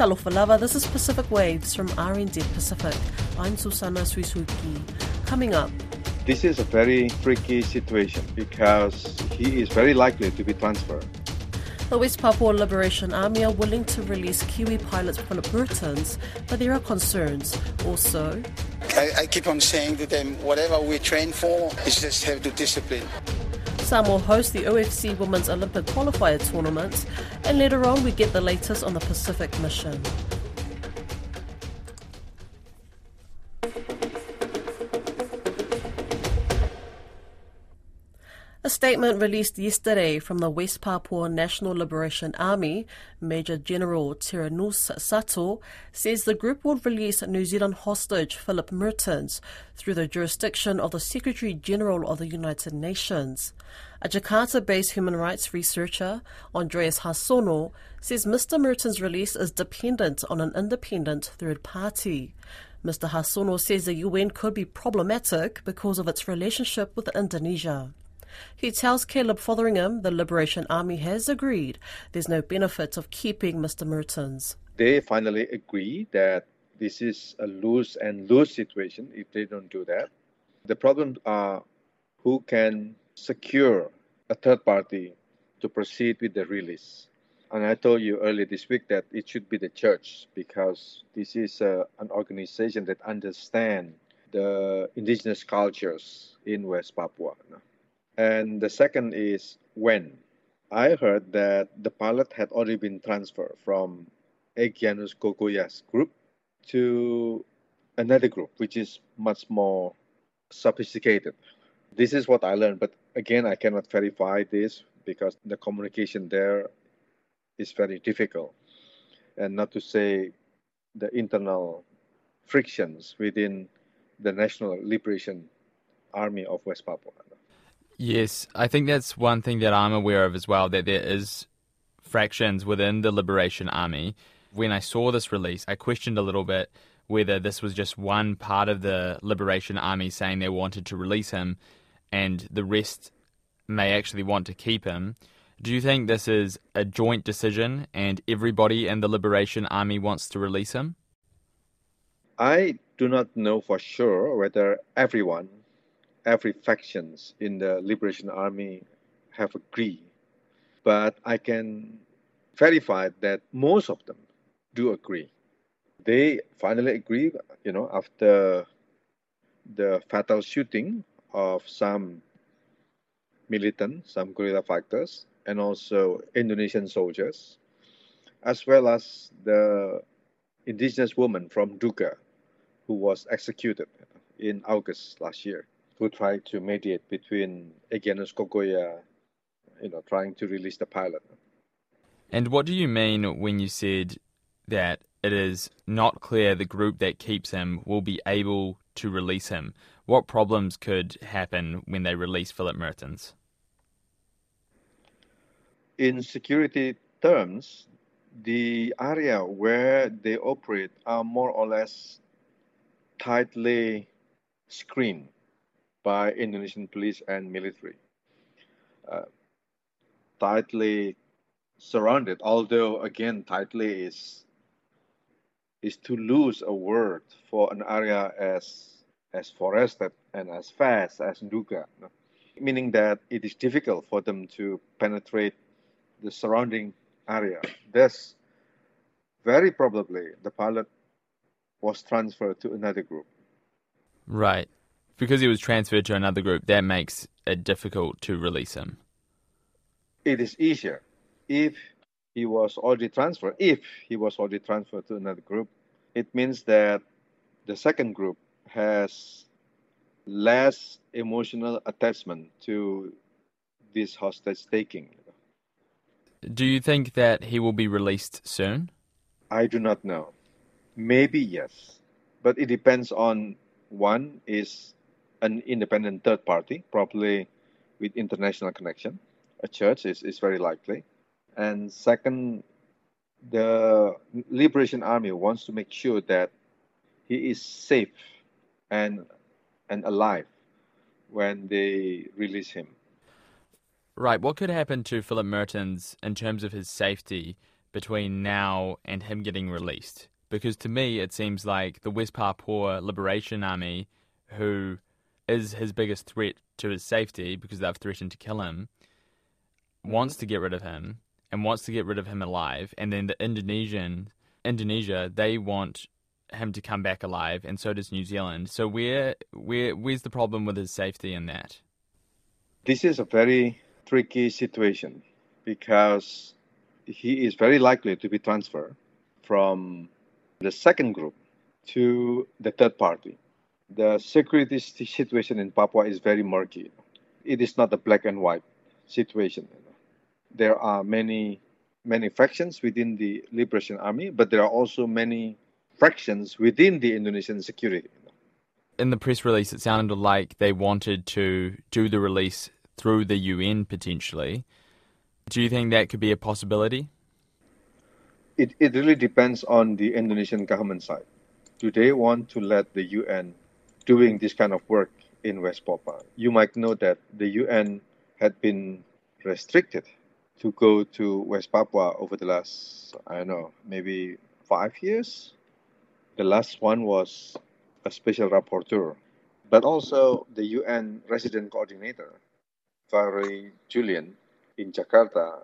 Salofalava, this is Pacific Waves from RNZ Pacific. I'm Susana Suisuiki. Coming up. This is a very tricky situation because he is very likely to be transferred. The West Papua Liberation Army are willing to release Kiwi pilot Philip Mehrtens, but there are concerns. Also, I, I keep on saying to them, whatever we train for, is just have to discipline. Samoa host the OFC Women's Olympic Qualifier Tournament, and later on we get the latest on the Pacific Mission. Statement released yesterday from the West Papua National Liberation Army, Major General Terianus Satto, says the group will release New Zealand hostage Philip Mehrtens through the jurisdiction of the Secretary General of the United Nations. A Jakarta based human rights researcher, Andreas Harsono, says Mr. Mehrtens' release is dependent on an independent third party. Mr. Harsono says the UN could be problematic because of its relationship with Indonesia. He tells Caleb Fotheringham the Liberation Army has agreed there's no benefit of keeping Mr. Mehrtens. They finally agree that this is a lose and lose situation if they don't do that. The problems are who can secure a third party to proceed with the release. And I told you earlier this week that it should be the church because this is uh, an organization that understands the indigenous cultures in West Papua. And the second is when. I heard that the pilot had already been transferred from Egianus Kogoya's group to another group, which is much more sophisticated. This is what I learned, but again, I cannot verify this because the communication there is very difficult. And not to say the internal frictions within the National Liberation Army of West Papua. Yes, I think that's one thing that I'm aware of as well, that there is fractions within the Liberation Army. When I saw this release, I questioned a little bit whether this was just one part of the Liberation Army saying they wanted to release him and the rest may actually want to keep him. Do you think this is a joint decision and everybody in the Liberation Army wants to release him? I do not know for sure whether everyone, every factions in the Liberation Army have agreed, but I can verify that most of them do agree. They finally agree, you know, after the fatal shooting of some militant, some guerrilla fighters, and also Indonesian soldiers, as well as the indigenous woman from Nduga who was executed in August last year, who tried to mediate between Egianus Kogoya, you know, trying to release the pilot. And what do you mean when you said that it is not clear the group that keeps him will be able to release him? What problems could happen when they release Philip Mehrtens? In security terms, the area where they operate are more or less tightly screened by Indonesian police and military. Uh, tightly surrounded, although again, tightly is is to lose a word for an area as as forested and as fast as Nduga, meaning that it is difficult for them to penetrate the surrounding area. Thus, very probably the pilot was transferred to another group. Right. Because he was transferred to another group, that makes it difficult to release him. It is easier if he was already transferred. If he was already transferred to another group, it means that the second group has less emotional attachment to this hostage taking. Do you think that he will be released soon? I do not know. Maybe yes, but it depends on one is an independent third party, probably with international connection. A church is, is very likely. And second, the Liberation Army wants to make sure that he is safe and and alive when they release him. Right. What could happen to Philip Mehrtens in terms of his safety between now and him getting released? Because to me, it seems like the West Papua Liberation Army, who is his biggest threat to his safety because they've threatened to kill him, wants mm-hmm. to get rid of him and wants to get rid of him alive. And then the Indonesian Indonesia, they want him to come back alive, and so does New Zealand. So where where where's the problem with his safety in that? This is a very tricky situation because he is very likely to be transferred from the second group to the third party. The security situation in Papua is very murky. It is not a black and white situation. There are many many factions within the Liberation Army, but there are also many fractions within the Indonesian security. In the press release, it sounded like they wanted to do the release through the UN potentially. Do you think that could be a possibility? It, it really depends on the Indonesian government side. Do they want to let the UN doing this kind of work in West Papua? You might know that the UN had been restricted to go to West Papua over the last, I don't know, maybe five years. The last one was a special rapporteur, but also the UN resident coordinator, Valerie Julliand, in Jakarta,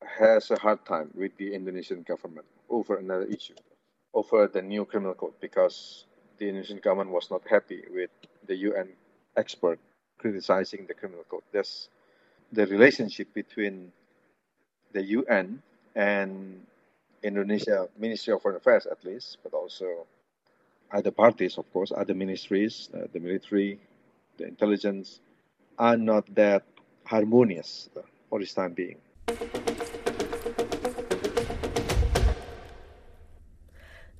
has a hard time with the Indonesian government over another issue, over the new criminal code, because the Indonesian government was not happy with the UN expert criticizing the criminal code. There's the relationship between the UN and Indonesia Ministry of Foreign Affairs, at least, but also other parties, of course, other ministries, uh, the military, the intelligence, are not that harmonious for this time being.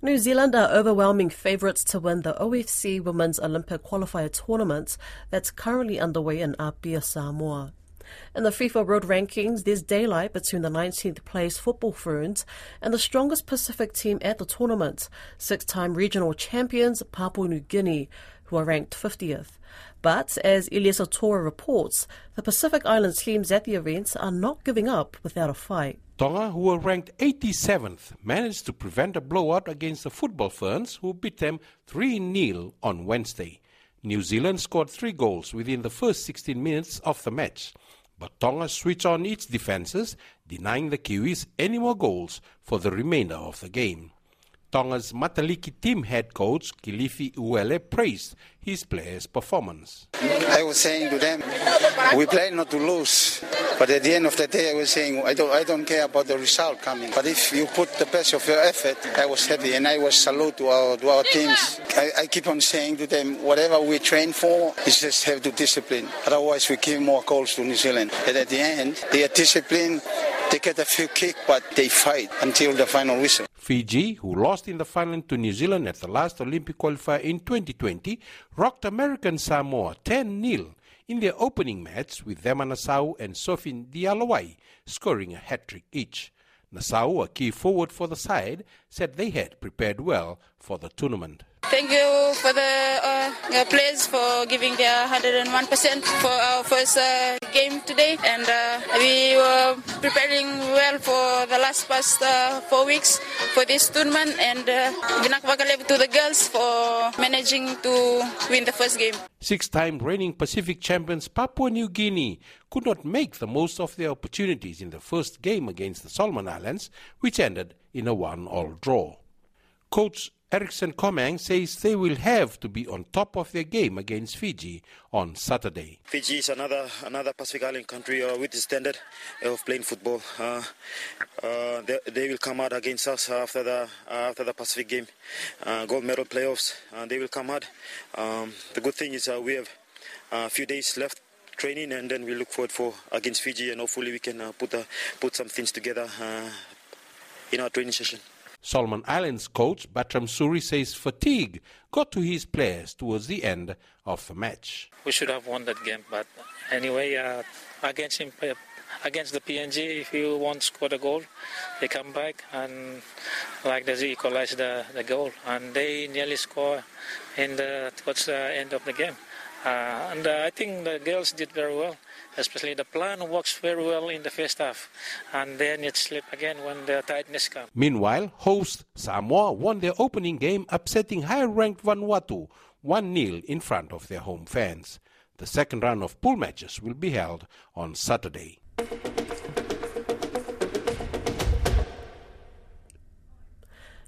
New Zealand are overwhelming favourites to win the OFC Women's Olympic Qualifier tournament that's currently underway in Apia, Samoa. In the FIFA World Rankings, there's daylight between the 19th place Football Ferns and the strongest Pacific team at the tournament, six time regional champions Papua New Guinea, who are ranked 50th. But as Iliesa Tora reports, the Pacific Island teams at the events are not giving up without a fight. Tonga, who were ranked 87th, managed to prevent a blowout against the Football Ferns, who beat them 3 0 on Wednesday. New Zealand scored three goals within the first 16 minutes of the match. But Tonga switched on its defences, denying the Kiwis any more goals for the remainder of the game. Tonga's Mataliki team head coach Kilifi Uele praised his players' performance. I was saying to them, we play not to lose. But at the end of the day, I was saying, I don't, I don't care about the result coming. But if you put the best of your effort, I was happy. And I was salute to our, to our teams. I, I keep on saying to them, whatever we train for, is just have to discipline. Otherwise, we give more goals to New Zealand. And at the end, they are disciplined. They get a few kicks, but they fight until the final whistle. Fiji, who lost in the final to New Zealand at the last Olympic qualifier in 2020, rocked American Samoa 10 0 in their opening match with Cema Nasau and Sofin Dialawai scoring a hat trick each. Nasau, a key forward for the side, said they had prepared well for the tournament. Thank you for the uh, players for giving their 101% for our first uh, game today, and uh, we were preparing well for the last past uh, four weeks for this tournament, and uh, to the girls for managing to win the first game. Six-time reigning Pacific champions Papua New Guinea could not make the most of their opportunities in the first game against the Solomon Islands, which ended in a one-all draw. Coach Eriksson Komang says they will have to be on top of their game against Fiji on Saturday. Fiji is another another Pacific Island country uh, with the standard of playing football. Uh, uh, they, they, will come out against us after the after the Pacific game, uh, gold medal playoffs. Uh, they will come out. Um, the good thing is uh, we have a few days left training, and then we look forward for against Fiji, and hopefully we can put put some things together in our training session. Solomon Islands coach Batram Suri says fatigue got to his players towards the end of the match. We should have won that game, but anyway, uh, against him, uh, against the PNG, if you won't score the goal, they come back and like they equalize the, the goal, and they nearly score in the towards the end of the game. Uh, and uh, I think the girls did very well, especially the plan works very well in the first half, and then it slipped again when the tightness comes. Meanwhile, host Samoa won their opening game, upsetting higher-ranked Vanuatu 1-0 in front of their home fans. The second round of pool matches will be held on Saturday.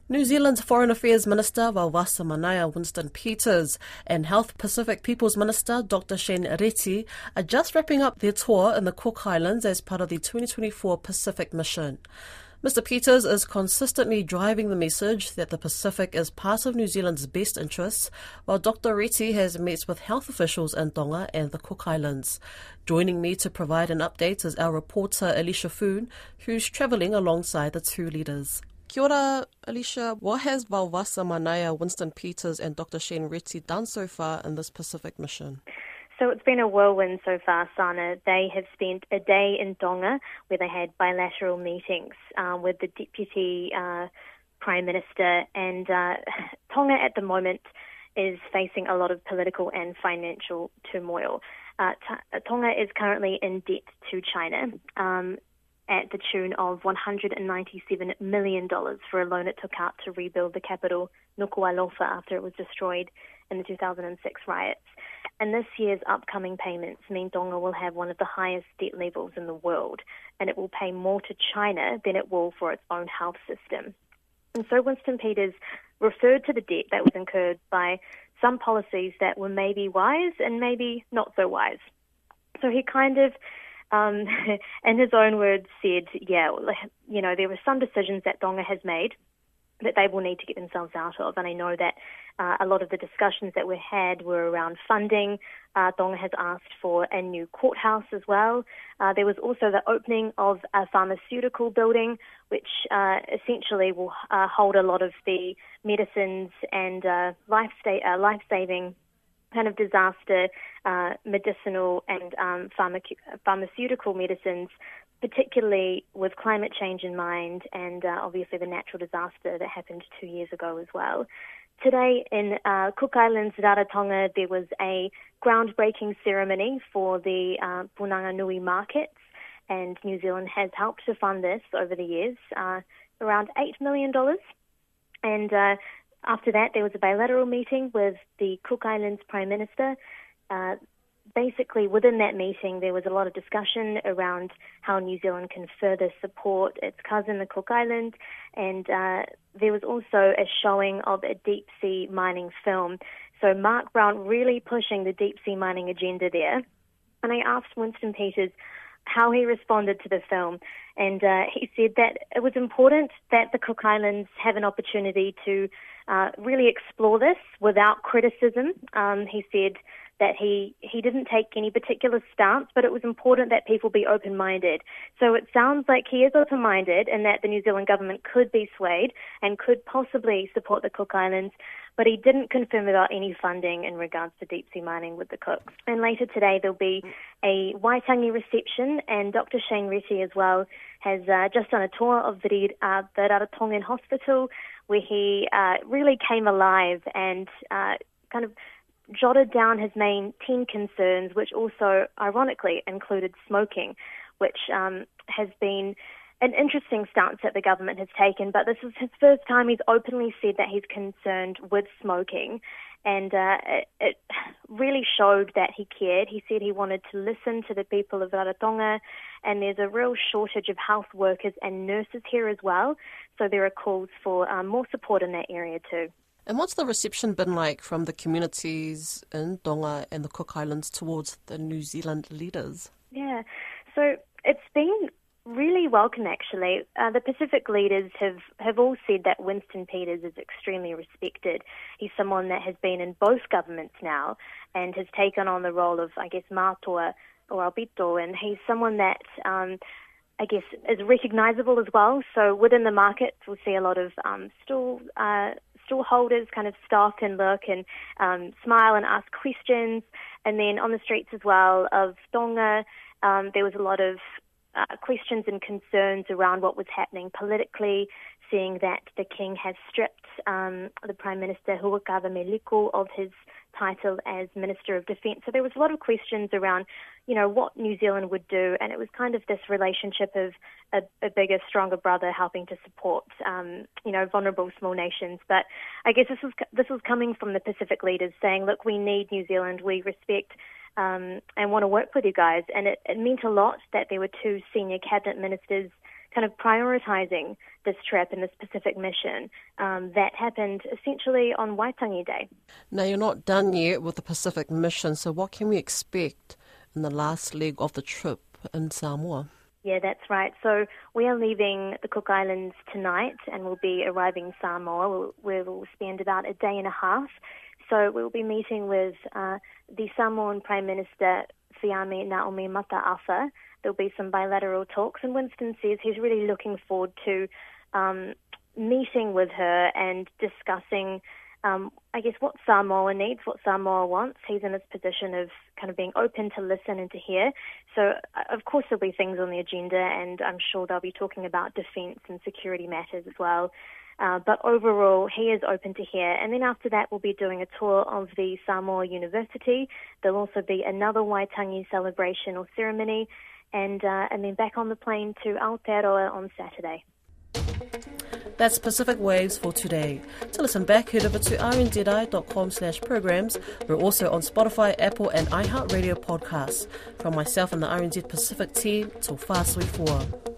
New Zealand's Foreign Affairs Minister Vaovasamanaia Winston Peters and Health Pacific People's Minister Dr. Shane Reti are just wrapping up their tour in the Cook Islands as part of the 2024 Pacific Mission. Mr. Peters is consistently driving the message that the Pacific is part of New Zealand's best interests, while Dr. Reti has met with health officials in Tonga and the Cook Islands. Joining me to provide an update is our reporter Alicia Foon, who's travelling alongside the two leaders. Kia ora, Alicia. What has Vaovasamanaia, Winston Peters, and Dr. Shane Reti done so far in this Pacific mission? So it's been a whirlwind so far, Sana. They have spent a day in Tonga where they had bilateral meetings uh, with the Deputy uh, Prime Minister, and uh, Tonga at the moment is facing a lot of political and financial turmoil. Uh, T- Tonga is currently in debt to China. Um, at the tune of $197 million for a loan it took out to rebuild the capital, Nuku'alofa, after it was destroyed in the 2006 riots. And this year's upcoming payments mean Tonga will have one of the highest debt levels in the world, and it will pay more to China than it will for its own health system. And so Winston Peters referred to the debt that was incurred by some policies that were maybe wise and maybe not so wise. So he kind of um, in his own words, said, yeah, you know, there were some decisions that Donga has made that they will need to get themselves out of. And I know that uh, a lot of the discussions that we had were around funding. Uh, Tonga has asked for a new courthouse as well. Uh, there was also the opening of a pharmaceutical building, which uh, essentially will uh, hold a lot of the medicines and uh, life sta- life saving kind of disaster uh, medicinal and um, pharmac- pharmaceutical medicines, particularly with climate change in mind and uh, obviously the natural disaster that happened two years ago as well. Today in uh, Cook Islands, Rarotonga, there was a groundbreaking ceremony for the uh, Punanga Nui markets, and New Zealand has helped to fund this over the years, uh, around $8 million. And uh, after that, there was a bilateral meeting with the Cook Islands Prime Minister. Uh, basically, within that meeting, there was a lot of discussion around how New Zealand can further support its cousin, the Cook Islands, and uh, there was also a showing of a deep sea mining film. So, Mark Brown really pushing the deep sea mining agenda there. And I asked Winston Peters how he responded to the film. And uh, he said that it was important that the Cook Islands have an opportunity to uh, really explore this without criticism. Um, he said that he, he didn't take any particular stance, but it was important that people be open minded. So it sounds like he is open minded and that the New Zealand government could be swayed and could possibly support the Cook Islands, but he didn't confirm about any funding in regards to deep sea mining with the Cooks. And later today there'll be a Waitangi reception, and Dr. Shane as well has uh, just done a tour of the, uh, the Rarotongan Hospital where he uh, really came alive and uh, kind of jotted down his main 10 concerns, which also ironically included smoking, which um, has been an interesting stance that the government has taken. But this is his first time he's openly said that he's concerned with smoking. And uh, it, it, really showed that he cared. He said he wanted to listen to the people of Rarotonga, and there's a real shortage of health workers and nurses here as well. So there are calls for um, more support in that area too. And what's the reception been like from the communities in Tonga and the Cook Islands towards the New Zealand leaders? Yeah, so it's been really welcome actually. Uh, the Pacific leaders have, have all said that Winston Peters is extremely respected. He's someone that has been in both governments now and has taken on the role of, I guess, Mātua or Aupito, and he's someone that um, I guess, is recognisable as well. So within the markets, we'll see a lot of um, uh, stall holders kind of stop and look and um, smile and ask questions. And then on the streets as well of Tonga, um, there was a lot of uh, questions and concerns around what was happening politically, seeing that the king has stripped um, the Prime Minister Hu'akavameiliku of his title as Minister of Defence. So there was a lot of questions around, you know, what New Zealand would do, and it was kind of this relationship of a, a bigger, stronger brother helping to support, um, you know, vulnerable small nations. But I guess this was this was coming from the Pacific leaders saying, look, we need New Zealand, we respect. Um, and want to work with you guys. And it, it meant a lot that there were two senior cabinet ministers kind of prioritizing this trip and this Pacific mission um, that happened essentially on Waitangi Day. Now, you're not done yet with the Pacific mission, so what can we expect in the last leg of the trip in Samoa? Yeah, that's right. So we are leaving the Cook Islands tonight and we'll be arriving Samoa. We'll, we'll spend about a day and a half. So we'll be meeting with uh, the Samoan Prime Minister Fiame Naomi Mata'afa, there'll be some bilateral talks. And Winston says he's really looking forward to um, meeting with her and discussing, um, I guess, what Samoa needs, what Samoa wants. He's in this position of kind of being open to listen and to hear. So, uh, of course, there'll be things on the agenda, and I'm sure they'll be talking about defence and security matters as well. Uh, but overall, he is open to hear. And then after that, we'll be doing a tour of the Samoa University. There'll also be another Waitangi celebration or ceremony, and uh, and then back on the plane to Aotearoa on Saturday. That's Pacific Waves for today. To listen back, head over to rnzi.com slash programs. We're also on Spotify, Apple and iHeartRadio podcasts. From myself and the RNZ Pacific team, till fast we 4.